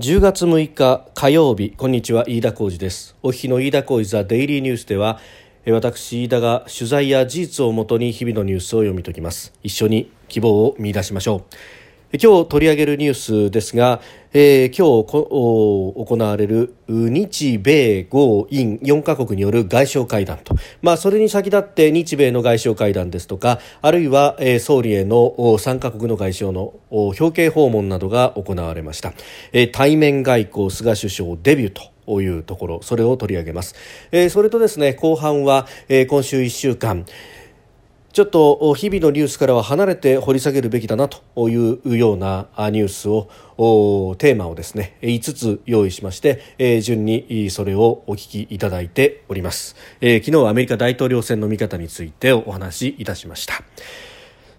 10月6日火曜日こんにちは飯田浩司です。お日の飯田浩司ザデイリーニュースでは私飯田が取材や事実をもとに日々のニュースを読み解きます。一緒に希望を見出しましょう。今日取り上げるニュースですが、えー、今日行われる日米豪印4カ国による外相会談と、まあ、それに先立って日米の外相会談ですとかあるいは、総理への3カ国の外相の表敬訪問などが行われました、対面外交菅首相デビューとというところそれを取り上げます、えー、それとですね後半は、えー、今週1週間ちょっと日々のニュースからは離れて掘り下げるべきだなというようなニュースをテーマをですね5つ用意しまして、え順にそれをお聞きいただいております、え昨日はアメリカ大統領選の見方についてお話しいたしました。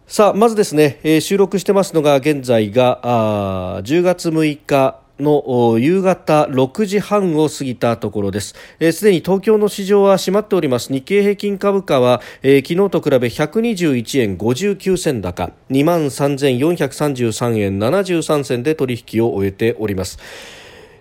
さあまずですね、え収録してますのが現在があ10月6日の夕方6時半を過ぎたところです。すで、に東京の市場は閉まっております。日経平均株価は、えー、昨日と比べ121円59銭高。2万3433円73銭で取引を終えております。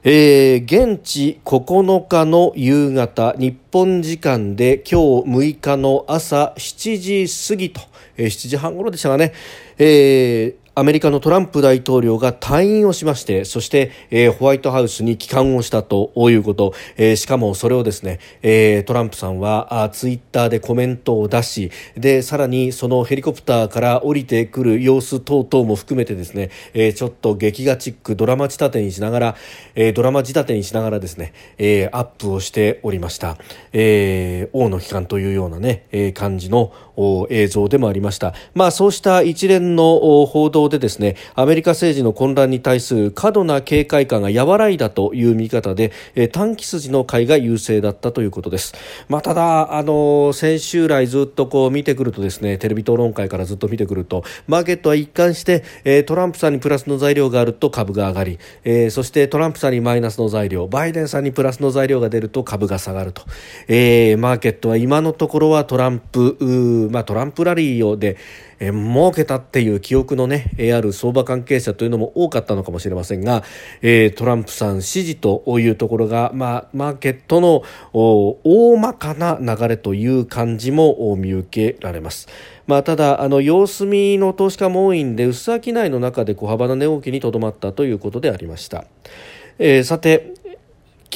えー、現地9日の夕方日本時間で今日6日の朝7時過ぎと、えー、7時半頃でしたがね、えーアメリカのトランプ大統領が退院をしましてそして、えー、ホワイトハウスに帰還をしたということ、えー、しかもそれをですね、えー、トランプさんはあツイッターでコメントを出しでさらにそのヘリコプターから降りてくる様子等々も含めてですね、えー、ちょっと劇画チックドラマ仕立てにしながら、えー、ドラマ仕立てにしながらですね、えー、アップをしておりました、えー、王の帰還というようなね、えー、感じの映像でもありました。まあそうした一連の報道でですね、アメリカ政治の混乱に対する過度な警戒感が和らいだという見方で、短期筋の買いが優勢だったということです。まあただ、あの、先週来ずっとこう見てくるとですね、テレビ討論会からずっと見てくると、マーケットは一貫して、トランプさんにプラスの材料があると株が上がり、そしてトランプさんにマイナスの材料、バイデンさんにプラスの材料が出ると株が下がると。えー、マーケットは今のところはトランプ、まあ、トランプラリーをで、えー、儲けたっていう記憶のね、えー、ある相場関係者というのも多かったのかもしれませんが、えー、トランプさん支持というところが、まあ、マーケットの大まかな流れという感じも見受けられます。まあ、ただあの様子見の投資家も多いんで薄商いの中で小幅な値動きにとどまったということでありました。えー、さて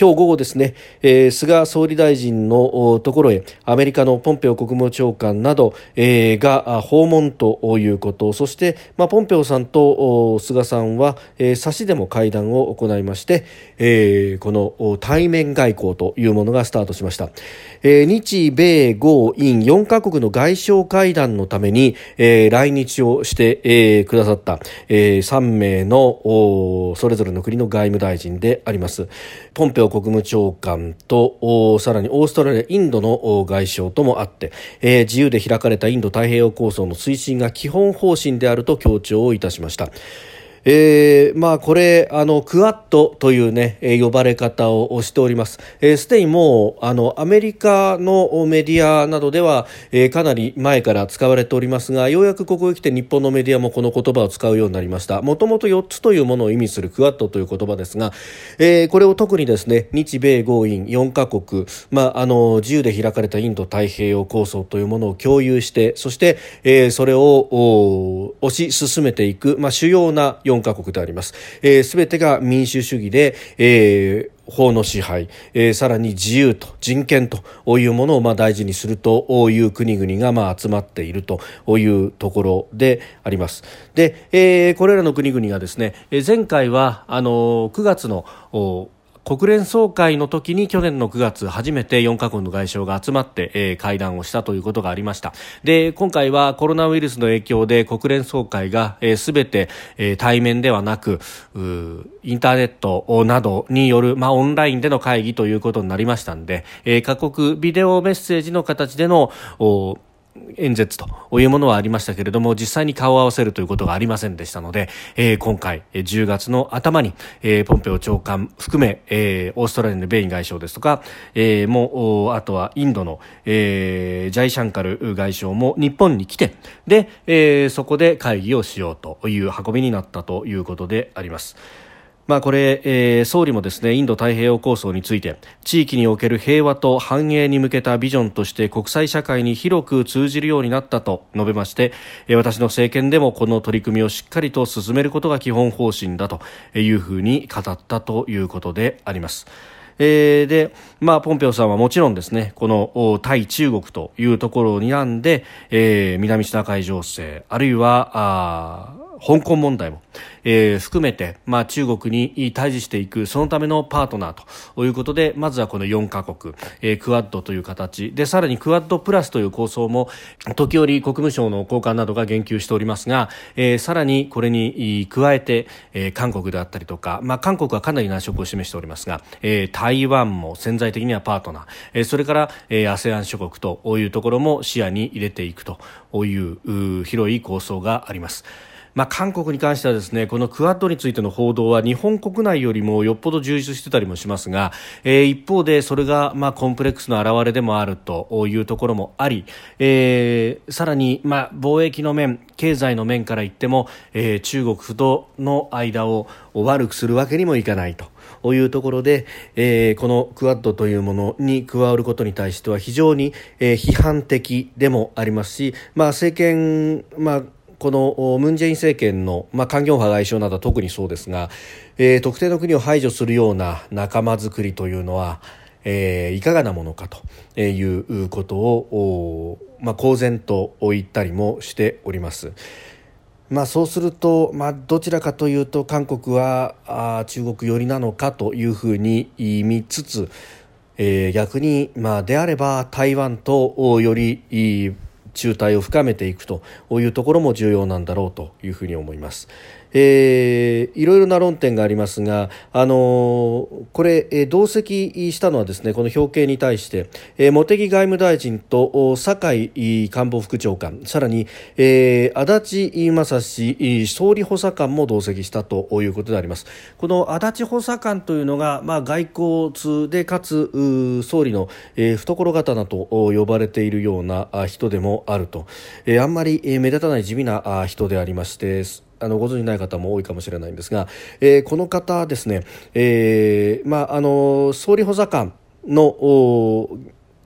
今日午後ですね、えー、菅総理大臣のところへアメリカのポンペオ国務長官など、えー、が訪問ということそして、まあ、ポンペオさんと菅さんは、えー、差しでも会談を行いまして、えー、この対面外交というものがスタートしました、えー、日米豪印4カ国の外相会談のために、えー、来日をして、えー、くださった、えー、3名のそれぞれの国の外務大臣でありますポンペオ国務長官とさらにオーストラリアインドの外相ともあって、えー、自由で開かれたインド太平洋構想の推進が基本方針であると強調をいたしました。えー、まあこれあのクアッドというね、呼ばれ方をしております。すで、にもうあのアメリカのメディアなどでは、えー、かなり前から使われておりますがようやくここへ来て日本のメディアもこの言葉を使うようになりました。もともと4つというものを意味するクアッドという言葉ですが、えー、これを特にですね日米豪印4カ国、まあ、あの自由で開かれたインド太平洋構想というものを共有してそして、えー、それを推し進めていく、まあ、主要な4 4カ国であります。えー、全てが民主主義で、えー法の支配、えー、さらに自由と人権というものをまあ大事にするという国々がまあ集まっているというところであります。で、えー、これらの国々がですね、前回はあの9月の国連総会の時に去年の9月初めて4カ国の外相が集まって、えー、会談をしたということがありました。で今回はコロナウイルスの影響で国連総会がすべ、えー、て、えー、対面ではなくインターネットなどによる、まあ、オンラインでの会議ということになりましたので、えー、各国ビデオメッセージの形での演説というものはありましたけれども実際に顔を合わせるということがありませんでしたので、えー、今回10月の頭に、えー、ポンペオ長官含め、えー、オーストラリアのベイン外相ですとか、えー、もあとはインドの、えー、ジャイシャンカル外相も日本に来てで、えー、そこで会議をしようという運びになったということであります。まあ、これ、えー、総理もですねインド太平洋構想について地域における平和と繁栄に向けたビジョンとして国際社会に広く通じるようになったと述べまして、えー、私の政権でもこの取り組みをしっかりと進めることが基本方針だというふうに語ったということであります。えー、で、まあ、ポンペオさんはもちろんですね、この対中国というところにらんで、えー、南シナ海情勢、あるいは、あ香港問題も、えー、含めて、まあ、中国に対峙していくそのためのパートナーということでまずはこの4カ国、えー、クアッドという形でさらにクアッドプラスという構想も時折国務省の高官などが言及しておりますが、えー、さらにこれに加えて、えー、韓国であったりとか、まあ、韓国はかなり難色を示しておりますが、えー、台湾も潜在的にはパートナー、えー、それから、えー、ASEAN 諸国というところも視野に入れていくという広い構想があります。まあ、韓国に関してはですねこのクアッドについての報道は日本国内よりもよっぽど充実してたりもしますが、えー、一方でそれがまあコンプレックスの表れでもあるというところもあり、えー、さらにまあ貿易の面経済の面から言っても、えー、中国との間を悪くするわけにもいかないと。いうところで、えー、このクアッドというものに加わることに対しては非常に、えー、批判的でもありますし、まあ、政権、まあこのムン・ジェイン政権の、まあ、環境派外相などは特にそうですが、えー、特定の国を排除するような仲間づくりというのは、えー、いかがなものかということを、まあ、公然と言ったりもしております。まあ、そうすると、まあ、どちらかというと韓国はあ中国寄りなのかというふうに見つつ、えー、逆に、まあ、であれば台湾とより中退を深めていくというところも重要なんだろうというふうに思います。えー、いろいろな論点がありますが、あのー、これ、えー、同席したのはですねこの表敬に対して、えー、茂木外務大臣と酒井官房副長官さらに、えー、足立正史総理補佐官も同席したということであります。この足立補佐官というのが、まあ、外交通でかつ総理の、えー、懐刀と呼ばれているような人でもあると、えー、あんまり目立たない地味な人でありましてあのご存じない方も多いかもしれないんですが、えー、この方ですね、えーまあ、あの総理補佐官の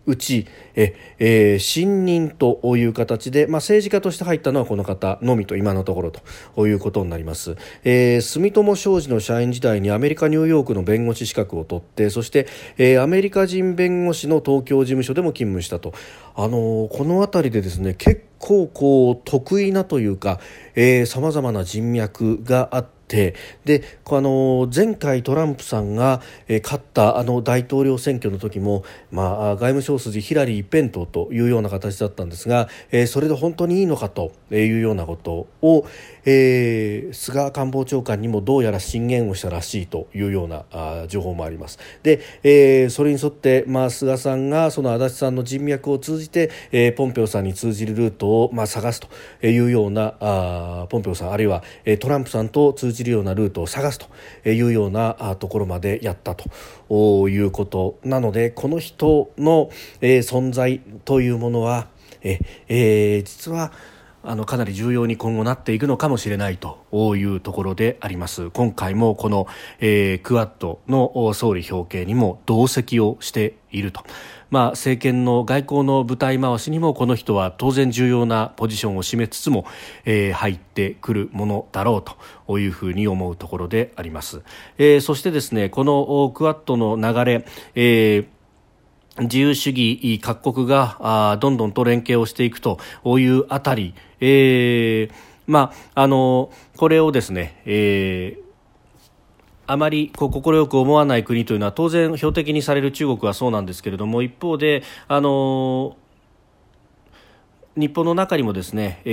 うちえ、えー、新任という形で、まあ、政治家として入ったのはこの方のみと今のところということになります、えー、住友商事の社員時代にアメリカニューヨークの弁護士資格を取ってそして、えー、アメリカ人弁護士の東京事務所でも勤務したと、あのー、この辺りでですね結構こう得意なというかさまざまな人脈があっててであの前回トランプさんが、勝ったあの大統領選挙の時も、まあ、外務省筋ヒラリー一辺倒というような形だったんですが、えそれで本当にいいのかというようなことを、えー、菅官房長官にもどうやら進言をしたらしいというようなあ情報もあります。で、えー、それに沿って、まあ、菅さんがその足立さんの人脈を通じて、えー、ポンペオさんに通じるルートを、まあ、探すというようなあポンペオさんあるいは、えトランプさんと通じるようなルートを探すというようなところまでやったということなのでこの人の、え存在というものはえ、えー、実はあのかなり重要に今後なっていくのかもしれないというところであります今回もこの、えー、クアッドの総理表敬にも同席をしていると。まあ、政権の外交の舞台回しにもこの人は当然重要なポジションを占めつつも、えー、入ってくるものだろうというふうに思うところであります、えー、そしてですねこのクアッドの流れ、えー自由主義各国がどんどんと連携をしていくというあたり、えー、まあ、あのこれをですね、えーあまり快く思わない国というのは当然標的にされる中国はそうなんですけれども一方であの日本の中にもですね、え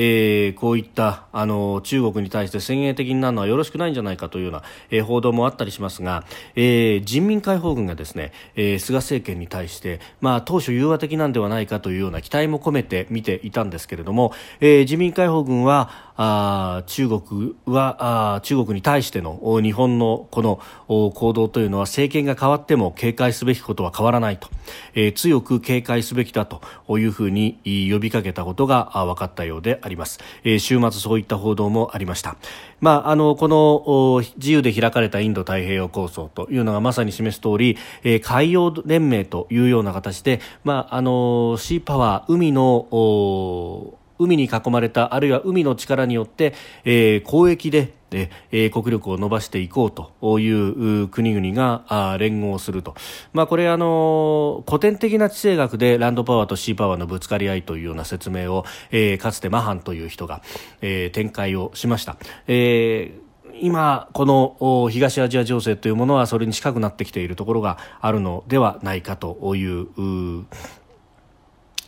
ー、こういったあの中国に対して先鋭的になるのはよろしくないんじゃないかというような、えー、報道もあったりしますが、えー、人民解放軍がですね、えー、菅政権に対して、まあ、当初融和的なんではないかというような期待も込めて見ていたんですけれども、えー、人民解放軍はあ中国はあ中国に対しての日本のこの行動というのは政権が変わっても警戒すべきことは変わらないと、えー、強く警戒すべきだというふうに呼びかけたことことが分かったようであります、えー、週末そういった報道もありました、まあ、あのこの自由で開かれたインド太平洋構想というのがまさに示す通り、えー、海洋連盟というような形で、まあ、あのシーパワー海の海に囲まれたあるいは海の力によって、えー、交易で、えー、国力を伸ばしていこうという国々があ連合すると、まあ、これあの古典的な地政学でランドパワーとシーパワーのぶつかり合いというような説明を、えー、かつてマハンという人が、えー、展開をしました。えー今、この東アジア情勢というものはそれに近くなってきているところがあるのではないかという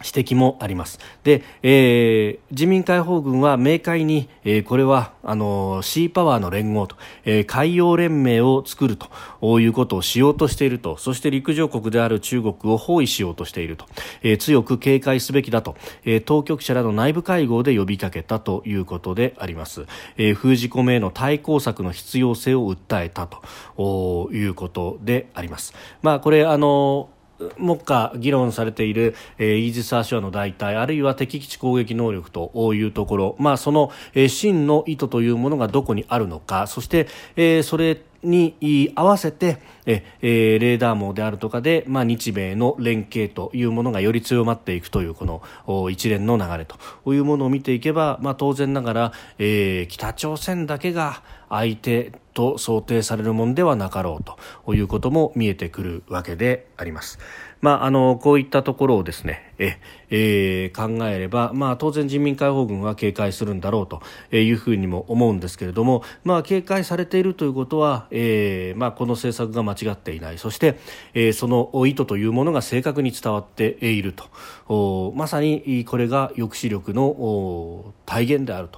指摘もあります。で、えー、自民解放軍は明快に、えー、これはあのシーパワーの連合と、えー、海洋連盟を作るということをしようとしていると、そして陸上国である中国を包囲しようとしていると、えー、強く警戒すべきだと、えー、当局者らの内部会合で呼びかけたということであります。えー、封じ込めへの対抗策の必要性を訴えたということであります。まあこれあの目下議論されている、え、イージス・アショアの代替あるいは敵基地攻撃能力というところ、まあ、その、え、真の意図というものがどこにあるのか。そして、えー、それに合わせてえ、えー、レーダー網であるとかで、まあ、日米の連携というものがより強まっていくというこの一連の流れというものを見ていけば、まあ、当然ながら、えー、北朝鮮だけが相手と想定されるものではなかろうということも見えてくるわけであります。まあ、あのこういったところをですねえ、えー、考えれば、まあ、当然人民解放軍は警戒するんだろうというふうにも思うんですけれども、まあ、警戒されているということは、えーまあ、この政策が間違っていない。そして、えー、その意図というものが正確に伝わっていると。まさにこれが抑止力の体現である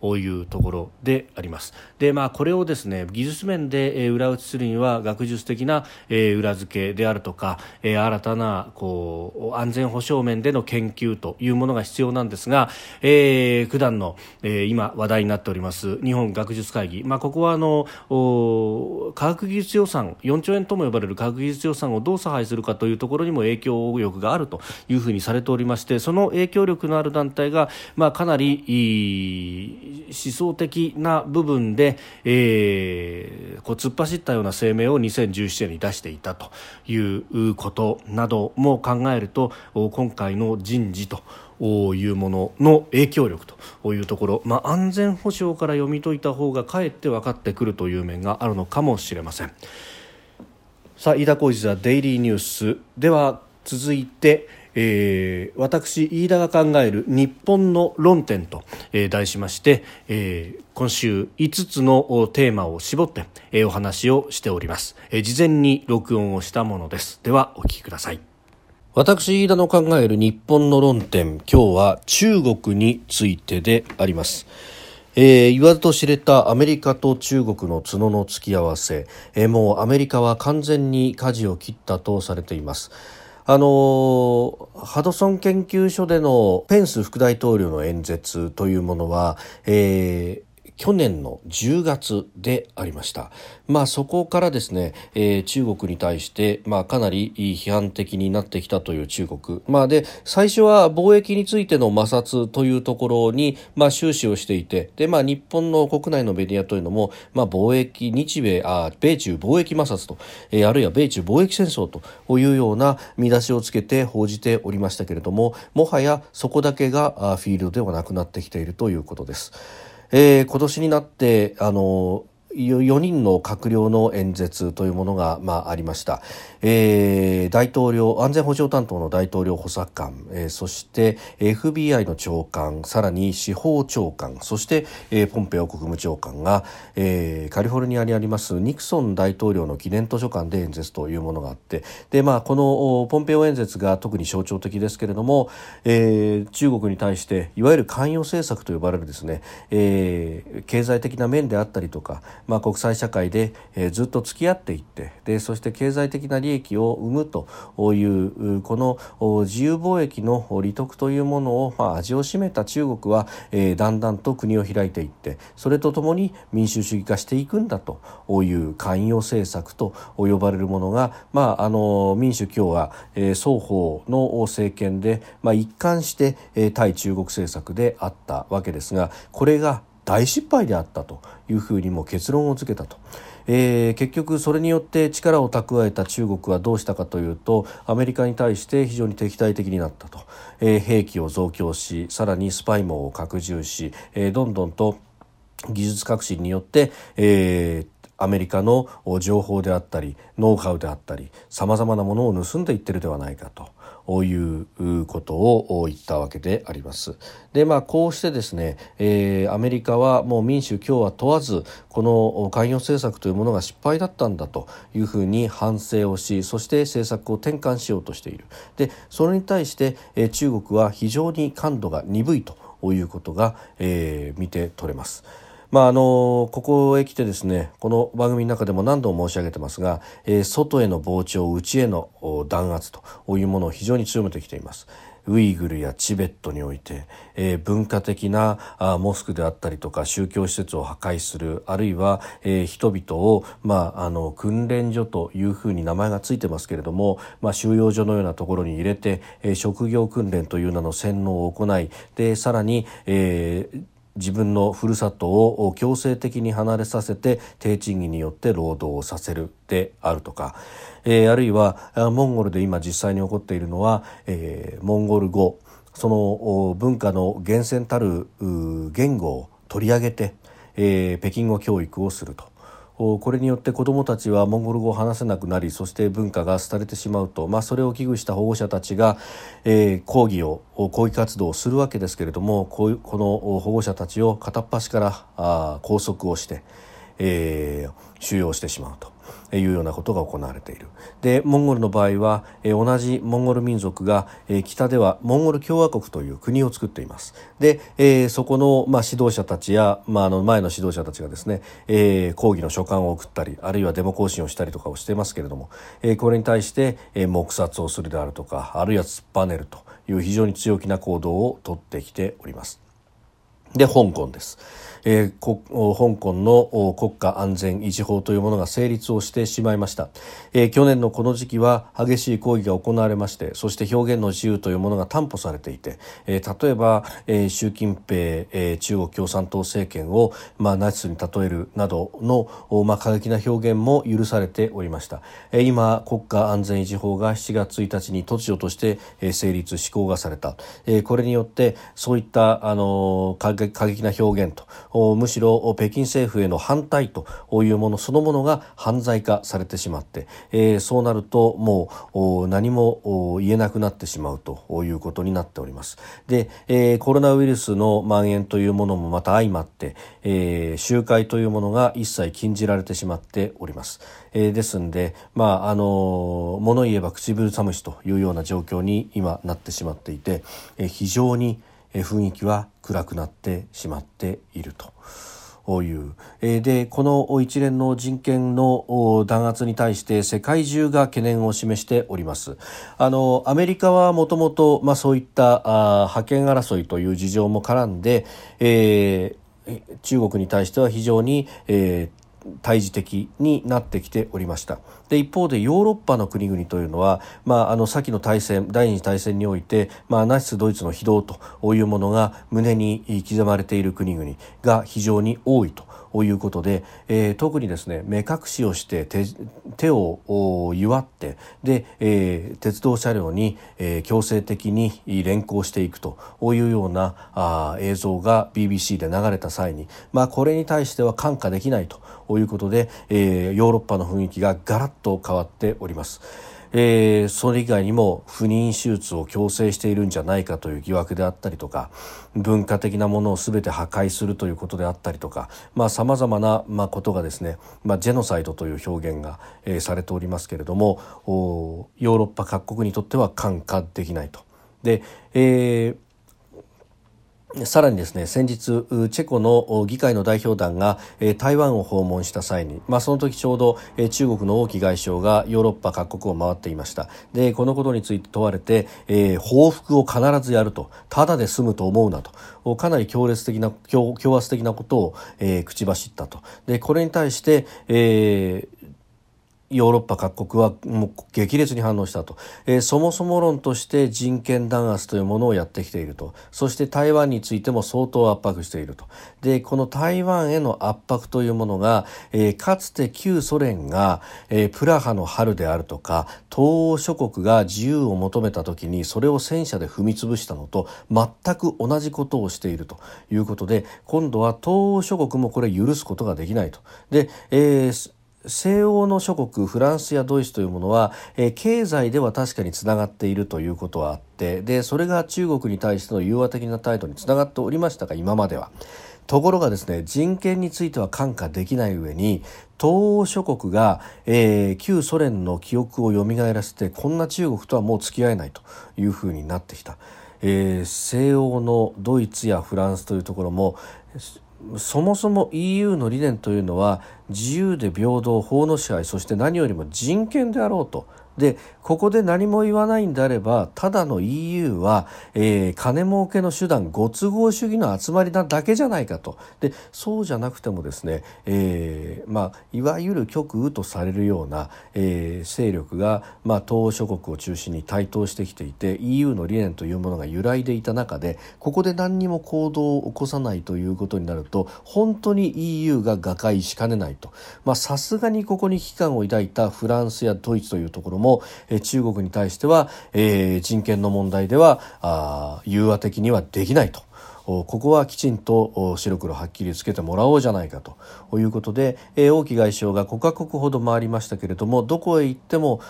というところであります。で、まあ、これをですね技術面で裏打ちするには学術的な裏付けであるとか新たなこう安全保障面での研究というものが必要なんですが、えー、普段の、えー、今話題になっております日本学術会議、まあ、ここはあの科学技術予算4兆円とも呼ばれる科学技術予算をどう差配するかというところにも影響力があるというふうにされておりましてその影響力のある団体が、まあ、かなり思想的な部分で、えー、こう突っ走ったような声明を2017年に出していたということなども考えると今回の人事というものの影響力というところ、まあ、安全保障から読み解いた方がかえって分かってくるという面があるのかもしれませんさあ飯田浩司ザデイリーニュースでは続いてえー、私、飯田が考える日本の論点と、えー、題しまして、えー、今週5つのテーマを絞って、えー、お話をしております、えー。事前に録音をしたものです。では、お聞きください。私、飯田の考える日本の論点、今日は中国についてであります。えー、言わずと知れたアメリカと中国の角の付き合わせ、えー、もうアメリカは完全に舵を切ったとされています。あのハドソン研究所でのペンス副大統領の演説というものは、えー去年の10月でありました。まあそこからですね、えー、中国に対して、まあかなり批判的になってきたという中国。まあで、最初は貿易についての摩擦というところに、まあ終始をしていて、で、まあ日本の国内のメディアというのも、まあ貿易、日米、あ米中貿易摩擦と、えー、あるいは米中貿易戦争というような見出しをつけて報じておりましたけれども、もはやそこだけがフィールドではなくなってきているということです。えー、今年になってあの4人の閣僚の演説というものが、まあ、ありました、えー、大統領安全保障担当の大統領補佐官、えー、そして FBI の長官さらに司法長官そして、えー、ポンペオ国務長官が、えー、カリフォルニアにありますニクソン大統領の記念図書館で演説というものがあってで、まあ、このポンペオ演説が特に象徴的ですけれども、えー、中国に対していわゆる関与政策と呼ばれるですね、えー、経済的な面であったりとかまあ、国際社会で、えー、ずっと付き合っていってでそして経済的な利益を生むというこの自由貿易の利得というものを、まあ、味を占めた中国は、えー、だんだんと国を開いていってそれとともに民主主義化していくんだという寛容政策と呼ばれるものが、まあ、あの民主共和、えー、双方の政権で、まあ、一貫して、えー、対中国政策であったわけですがこれが大失敗であったというふうにも結論をつけたと。えー、結局それによって力を蓄えた中国はどうしたかというとアメリカに対して非常に敵対的になったと、えー、兵器を増強しさらにスパイ網を拡充し、えー、どんどんと技術革新によって、えー、アメリカの情報であったりノウハウであったりさまざまなものを盗んでいってるではないかと。いうことを言ったわけであります。でまあこうしてですね、えー、アメリカはもう民主共和問わずこの開業政策というものが失敗だったんだというふうに反省をしそして政策を転換しようとしている。でそれに対して、えー、中国は非常に感度が鈍いということが、えー、見て取れます。まあ、あのここへ来てですねこの番組の中でも何度も申し上げてますが、えー、外への膨張内への弾圧というものを非常に強めてきています。ウイグルやチベットにおいて、えー、文化的なあモスクであったりとか宗教施設を破壊するあるいは、えー、人々を、まあ、あの訓練所というふうに名前がついてますけれども、まあ、収容所のようなところに入れて、えー、職業訓練という名の洗脳を行いでさらに、えー自分のふるさとを強制的に離れさせて低賃金によって労働をさせるであるとか、えー、あるいはモンゴルで今実際に起こっているのは、えー、モンゴル語その文化の源泉たる言語を取り上げて、えー、北京語教育をすると。これによって子どもたちはモンゴル語を話せなくなりそして文化が廃れてしまうと、まあ、それを危惧した保護者たちが、えー、抗議を抗議活動をするわけですけれどもこの保護者たちを片っ端から拘束をして、えー、収容してしまうと。いうようなことが行われている。でモンゴルの場合は、同じモンゴル民族が、北ではモンゴル共和国という国を作っています。で、そこの、ま、指導者たちや、まあ、の前の指導者たちがですね、抗議の書簡を送ったりあるいはデモ行進をしたりとかをしてますけれども、これに対して、黙殺をするであるとかあるいは突っぱねるという非常に強気な行動をとってきております。で香港です。えー、香港の国家安全維持法というものが成立をしてしまいました、えー、去年のこの時期は激しい抗議が行われましてそして表現の自由というものが担保されていて、えー、例えば、えー、習近平、えー、中国共産党政権を、まあ、ナチスに例えるなどの、まあ、過激な表現も許されておりました、えー、今国家安全維持法が7月1日に突如として、えー、成立施行がされた、えー、これによってそういったあの過過激な表現とむしろ北京政府への反対というものそのものが犯罪化されてしまって、えー、そうなるともう何も言えなくなってしまうということになっております。で、えー、コロナウイルスの蔓延というものもまた相まって、えー、集会というものが一切禁じられてしまっております。えー、ですんで、まああの物言えば唇寒しというような状況に今なってしまっていて、えー、非常に雰囲気は暗くなってしまっていると。いう。で、この一連の人権の弾圧に対して世界中が懸念を示しております。あの、アメリカはもともと、まあそういったあ覇権争いという事情も絡んで、えー、中国に対しては非常に、えー対峙的になってきておりました。で一方でヨーロッパの国々というのは、まあ、あの先の大戦第二次大戦において、まあ、ナチスドイツの非道というものが胸に刻まれている国々が非常に多いということで、えー、特にですね目隠しをして手手を祝ってで、えー、鉄道車両に、えー、強制的に連行していくというようなあ映像が BBC で流れた際に、まあ、これに対しては看過できないということで、えー、ヨーロッパの雰囲気がガラッと変わっております。えー、それ以外にも不妊手術を強制しているんじゃないかという疑惑であったりとか文化的なものを全て破壊するということであったりとかさまざ、まな、あ、ことがですね、まあ、ジェノサイドという表現が、えー、されておりますけれどもヨーロッパ各国にとっては看過できないと。で、えーさらにですね先日チェコの議会の代表団が台湾を訪問した際に、まあ、その時ちょうど中国の王毅外相がヨーロッパ各国を回っていました。でこのことについて問われて、えー、報復を必ずやるとただで済むと思うなと。かなり強烈的な強圧的なことを、えー、口走ったと。でこれに対して、えー、ヨーロッパ各国はもう激烈に反応したと、えー、そもそも論として人権弾圧というものをやってきていると。そして台湾についても相当圧迫していると。でこの台湾への圧迫というものが、えー、かつて旧ソ連が、えー、プラハの春であるとか東欧諸国が自由を求めた時にそれを戦車で踏み潰したのと全く同じことをしていると。いうことで今度は東欧諸国もこれ許すことができないと。で、えー西欧の諸国フランスやドイツというものは、えー、経済では確かにつながっているということはあってでそれが中国に対しての融和的な態度につながっておりましたが今までは。ところがですね人権については看過できない上に東欧諸国が、えー、旧ソ連の記憶を蘇らせてこんな中国とはもう付き合えないというふうになってきた、えー、西欧のドイツやフランスというところもそもそも EU の理念というのは自由で平等法の支配そして何よりも人権であろうと。でここで何も言わないんであればただの EU は、えー、金儲けの手段ご都合主義の集まりなだけじゃないかと。でそうじゃなくてもですね、えーまあ、いわゆる極右とされるような、えー、勢力が、まあ、東欧諸国を中心に台頭してきていて EU の理念というものが揺らいでいた中でここで何にも行動を起こさないということになると本当に EU が瓦解しかねないと。さすがにここに危機感を抱いたフランスやドイツというところもも、え中国に対しては、え、人権の問題ではあ融和的にはできないと。ここはきちんと白黒はっきりつけてもらおうじゃないかということで王毅外相が5カ国ほど回りましたけれどもどこへ行っても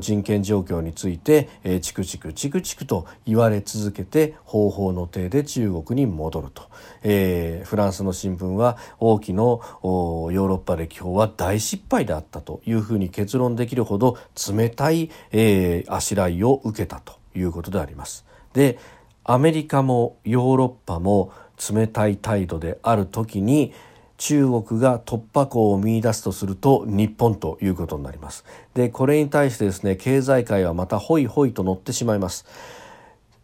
人権状況についてチクチクチクチクと言われ続けて方法の体で中国に戻ると、えー、フランスの新聞は王毅のヨーロッパ歴訪は大失敗であったというふうに結論できるほど冷たい、えー、あしらいを受けたということであります。でアメリカもヨーロッパも冷たい態度である時に中国が突破口を見出すとすると日本ということになります。でこれに対してですね経済界はまたホイホイと乗ってしまいます。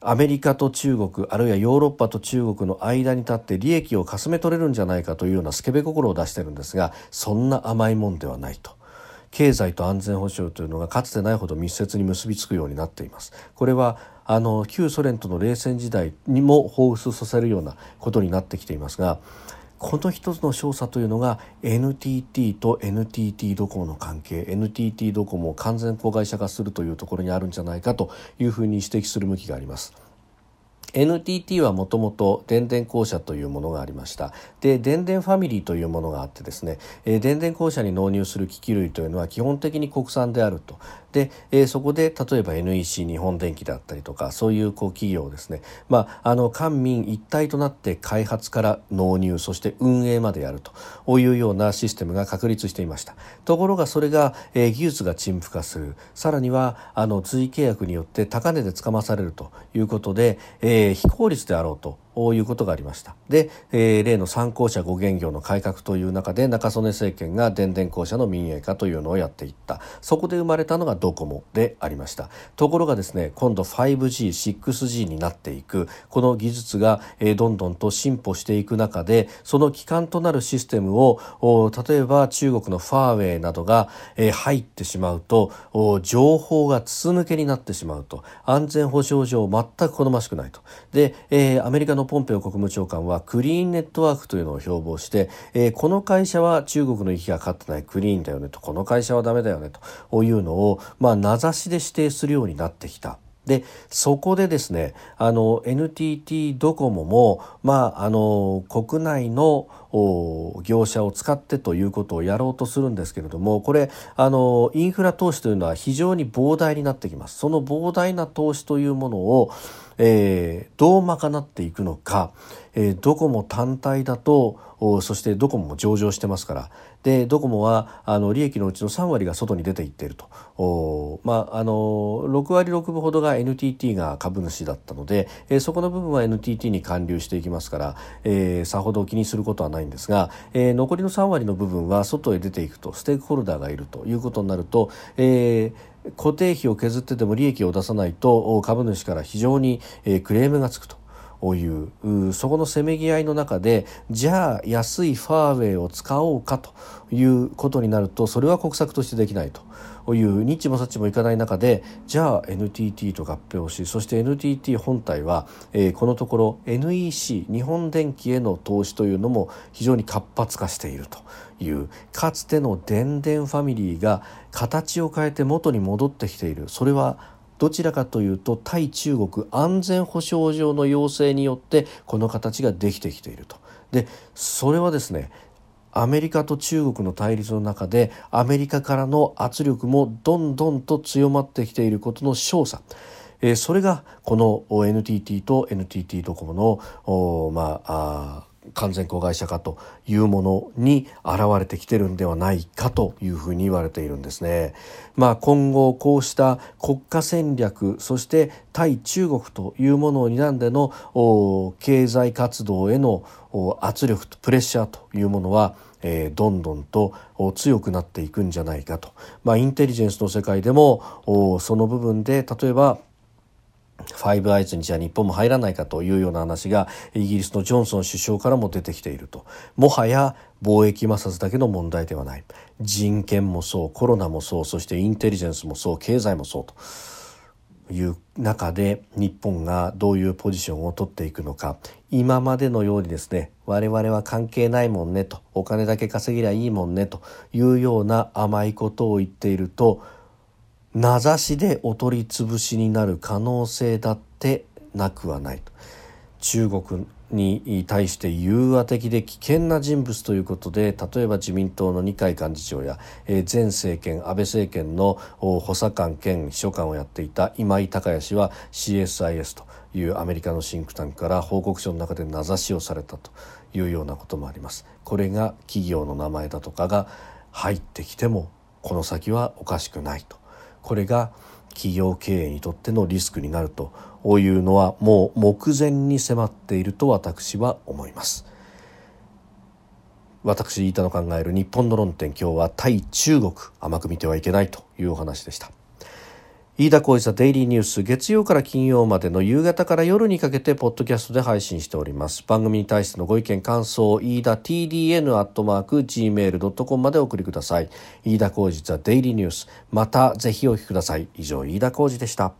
アメリカと中国あるいはヨーロッパと中国の間に立って利益をかすめ取れるんじゃないかというようなスケベ心を出してるんですがそんな甘いもんではないと。経済と安全保障というのがかつてないほど密接に結びつくようになっていますこれはあの旧ソ連との冷戦時代にも彷彿させるようなことになってきていますがこの一つの少佐というのが NTT と NTT ドコモの関係 NTT ドコモを完全子会社化するというところにあるんじゃないかというふうに指摘する向きがあります。NTT はもともと電電公社というものがありました。で電電ファミリーというものがあってですね、えー、電電公社に納入する機器類というのは基本的に国産であると。で、えー、そこで例えば NEC 日本電機だったりとかそういうこう企業ですね、まあ、あの官民一体となって開発から納入そして運営までやるというようなシステムが確立していました。ところがそれが、えー、技術が陳腐化する。さらにはあの随契約によって高値でつかまされるということで、えー、非効率であろうということがありました。で、えー、例の参考者五元業の改革という中で中曽根政権が電電公社の民営化というのをやっていった。そこで生まれたのがドコモでありました。ところがですね今度 5G6G になっていく。この技術が、えー、どんどんと進歩していく中でその基幹となるシステムを例えば中国のファーウェイなどが、えー、入ってしまうと情報が筒抜けになってしまうと。安全保障上全く好ましくないと。で、えー、アメリカののポンペオ国務長官はクリーンネットワークというのを標榜して、えー、この会社は中国の息がかかってないクリーンだよねとこの会社はダメだよねというのを、まあ、名指しで指定するようになってきた。でそこでですねあの NTT ドコモも、まあ、あの国内の業者を使ってということをやろうとするんですけれどもこれあのインフラ投資というのは非常に膨大になってきます。その膨大な投資というものをえー、どう賄っていくのか、えー、ドコモ単体だとそしてドコモも上場してますからでドコモはあの利益のうちの3割が外に出ていっていると、まあ、あの6割6分ほどが NTT が株主だったので、えー、そこの部分は NTT に還流していきますから、えー、さほど気にすることはないんですが、えー、残りの3割の部分は外へ出ていくとステークホルダーがいるということになると、えー固定費を削ってでも利益を出さないと株主から非常にクレームがつくと。いうそこのせめぎ合いの中でじゃあ安いファーウェイを使おうかということになるとそれは国策としてできないと。いうニッチもサッチもいかない中でじゃあ NTT と合併をしそして NTT 本体は、えー、このところ NEC 日本電機への投資というのも非常に活発化しているという。かつての電電ファミリーが形を変えて元に戻ってきている。それはどちらかというと対中国安全保障上の要請によってこの形ができてきていると。でそれはですねアメリカと中国の対立の中でアメリカからの圧力もどんどんと強まってきていることの証左えそれがこの NTT と NTT ドコモのまあ完全子会社化というものに現れてきてるんではないかというふうに言われているんですね。まあ、今後こうした国家戦略そして対中国というものを睨んでの経済活動への圧力とプレッシャーというものはえー、どんどんと強くなっていくんじゃないかと、まあ、インテリジェンスの世界でもその部分で例えばファイブアイズにじゃあ日本も入らないかというような話がイギリスのジョンソン首相からも出てきていると。もはや貿易摩擦だけの問題ではない。人権もそうコロナもそうそしてインテリジェンスもそう経済もそうという中で日本がどういうポジションを取っていくのか。今までのようにですね我々は関係ないもんねとお金だけ稼ぎりゃいいもんねというような甘いことを言っていると名指しでお取り潰しになる可能性だってなくはないと中国に対して融和的で危険な人物ということで例えば自民党の二階幹事長や、え前政権安倍政権の補佐官兼秘書官をやっていた今井隆也氏は CSIS というアメリカのシンクタンクから報告書の中で名指しをされたというようなこともあります。これが企業の名前だとかが入ってきてもこの先はおかしくないとこれが企業経営にとってのリスクになるというのはもう目前に迫っていると私は思います。私飯田の考える日本の論点今日は対中国甘く見てはいけないというお話でした。飯田浩司ザデイリーニュース月曜から金曜までの夕方から夜にかけてポッドキャストで配信しております。番組に対してのご意見感想飯田 TDN アットマーク Gmail.com までお送りください。飯田浩司ザデイリーニュース。またぜひお聞きください。以上飯田浩司でした。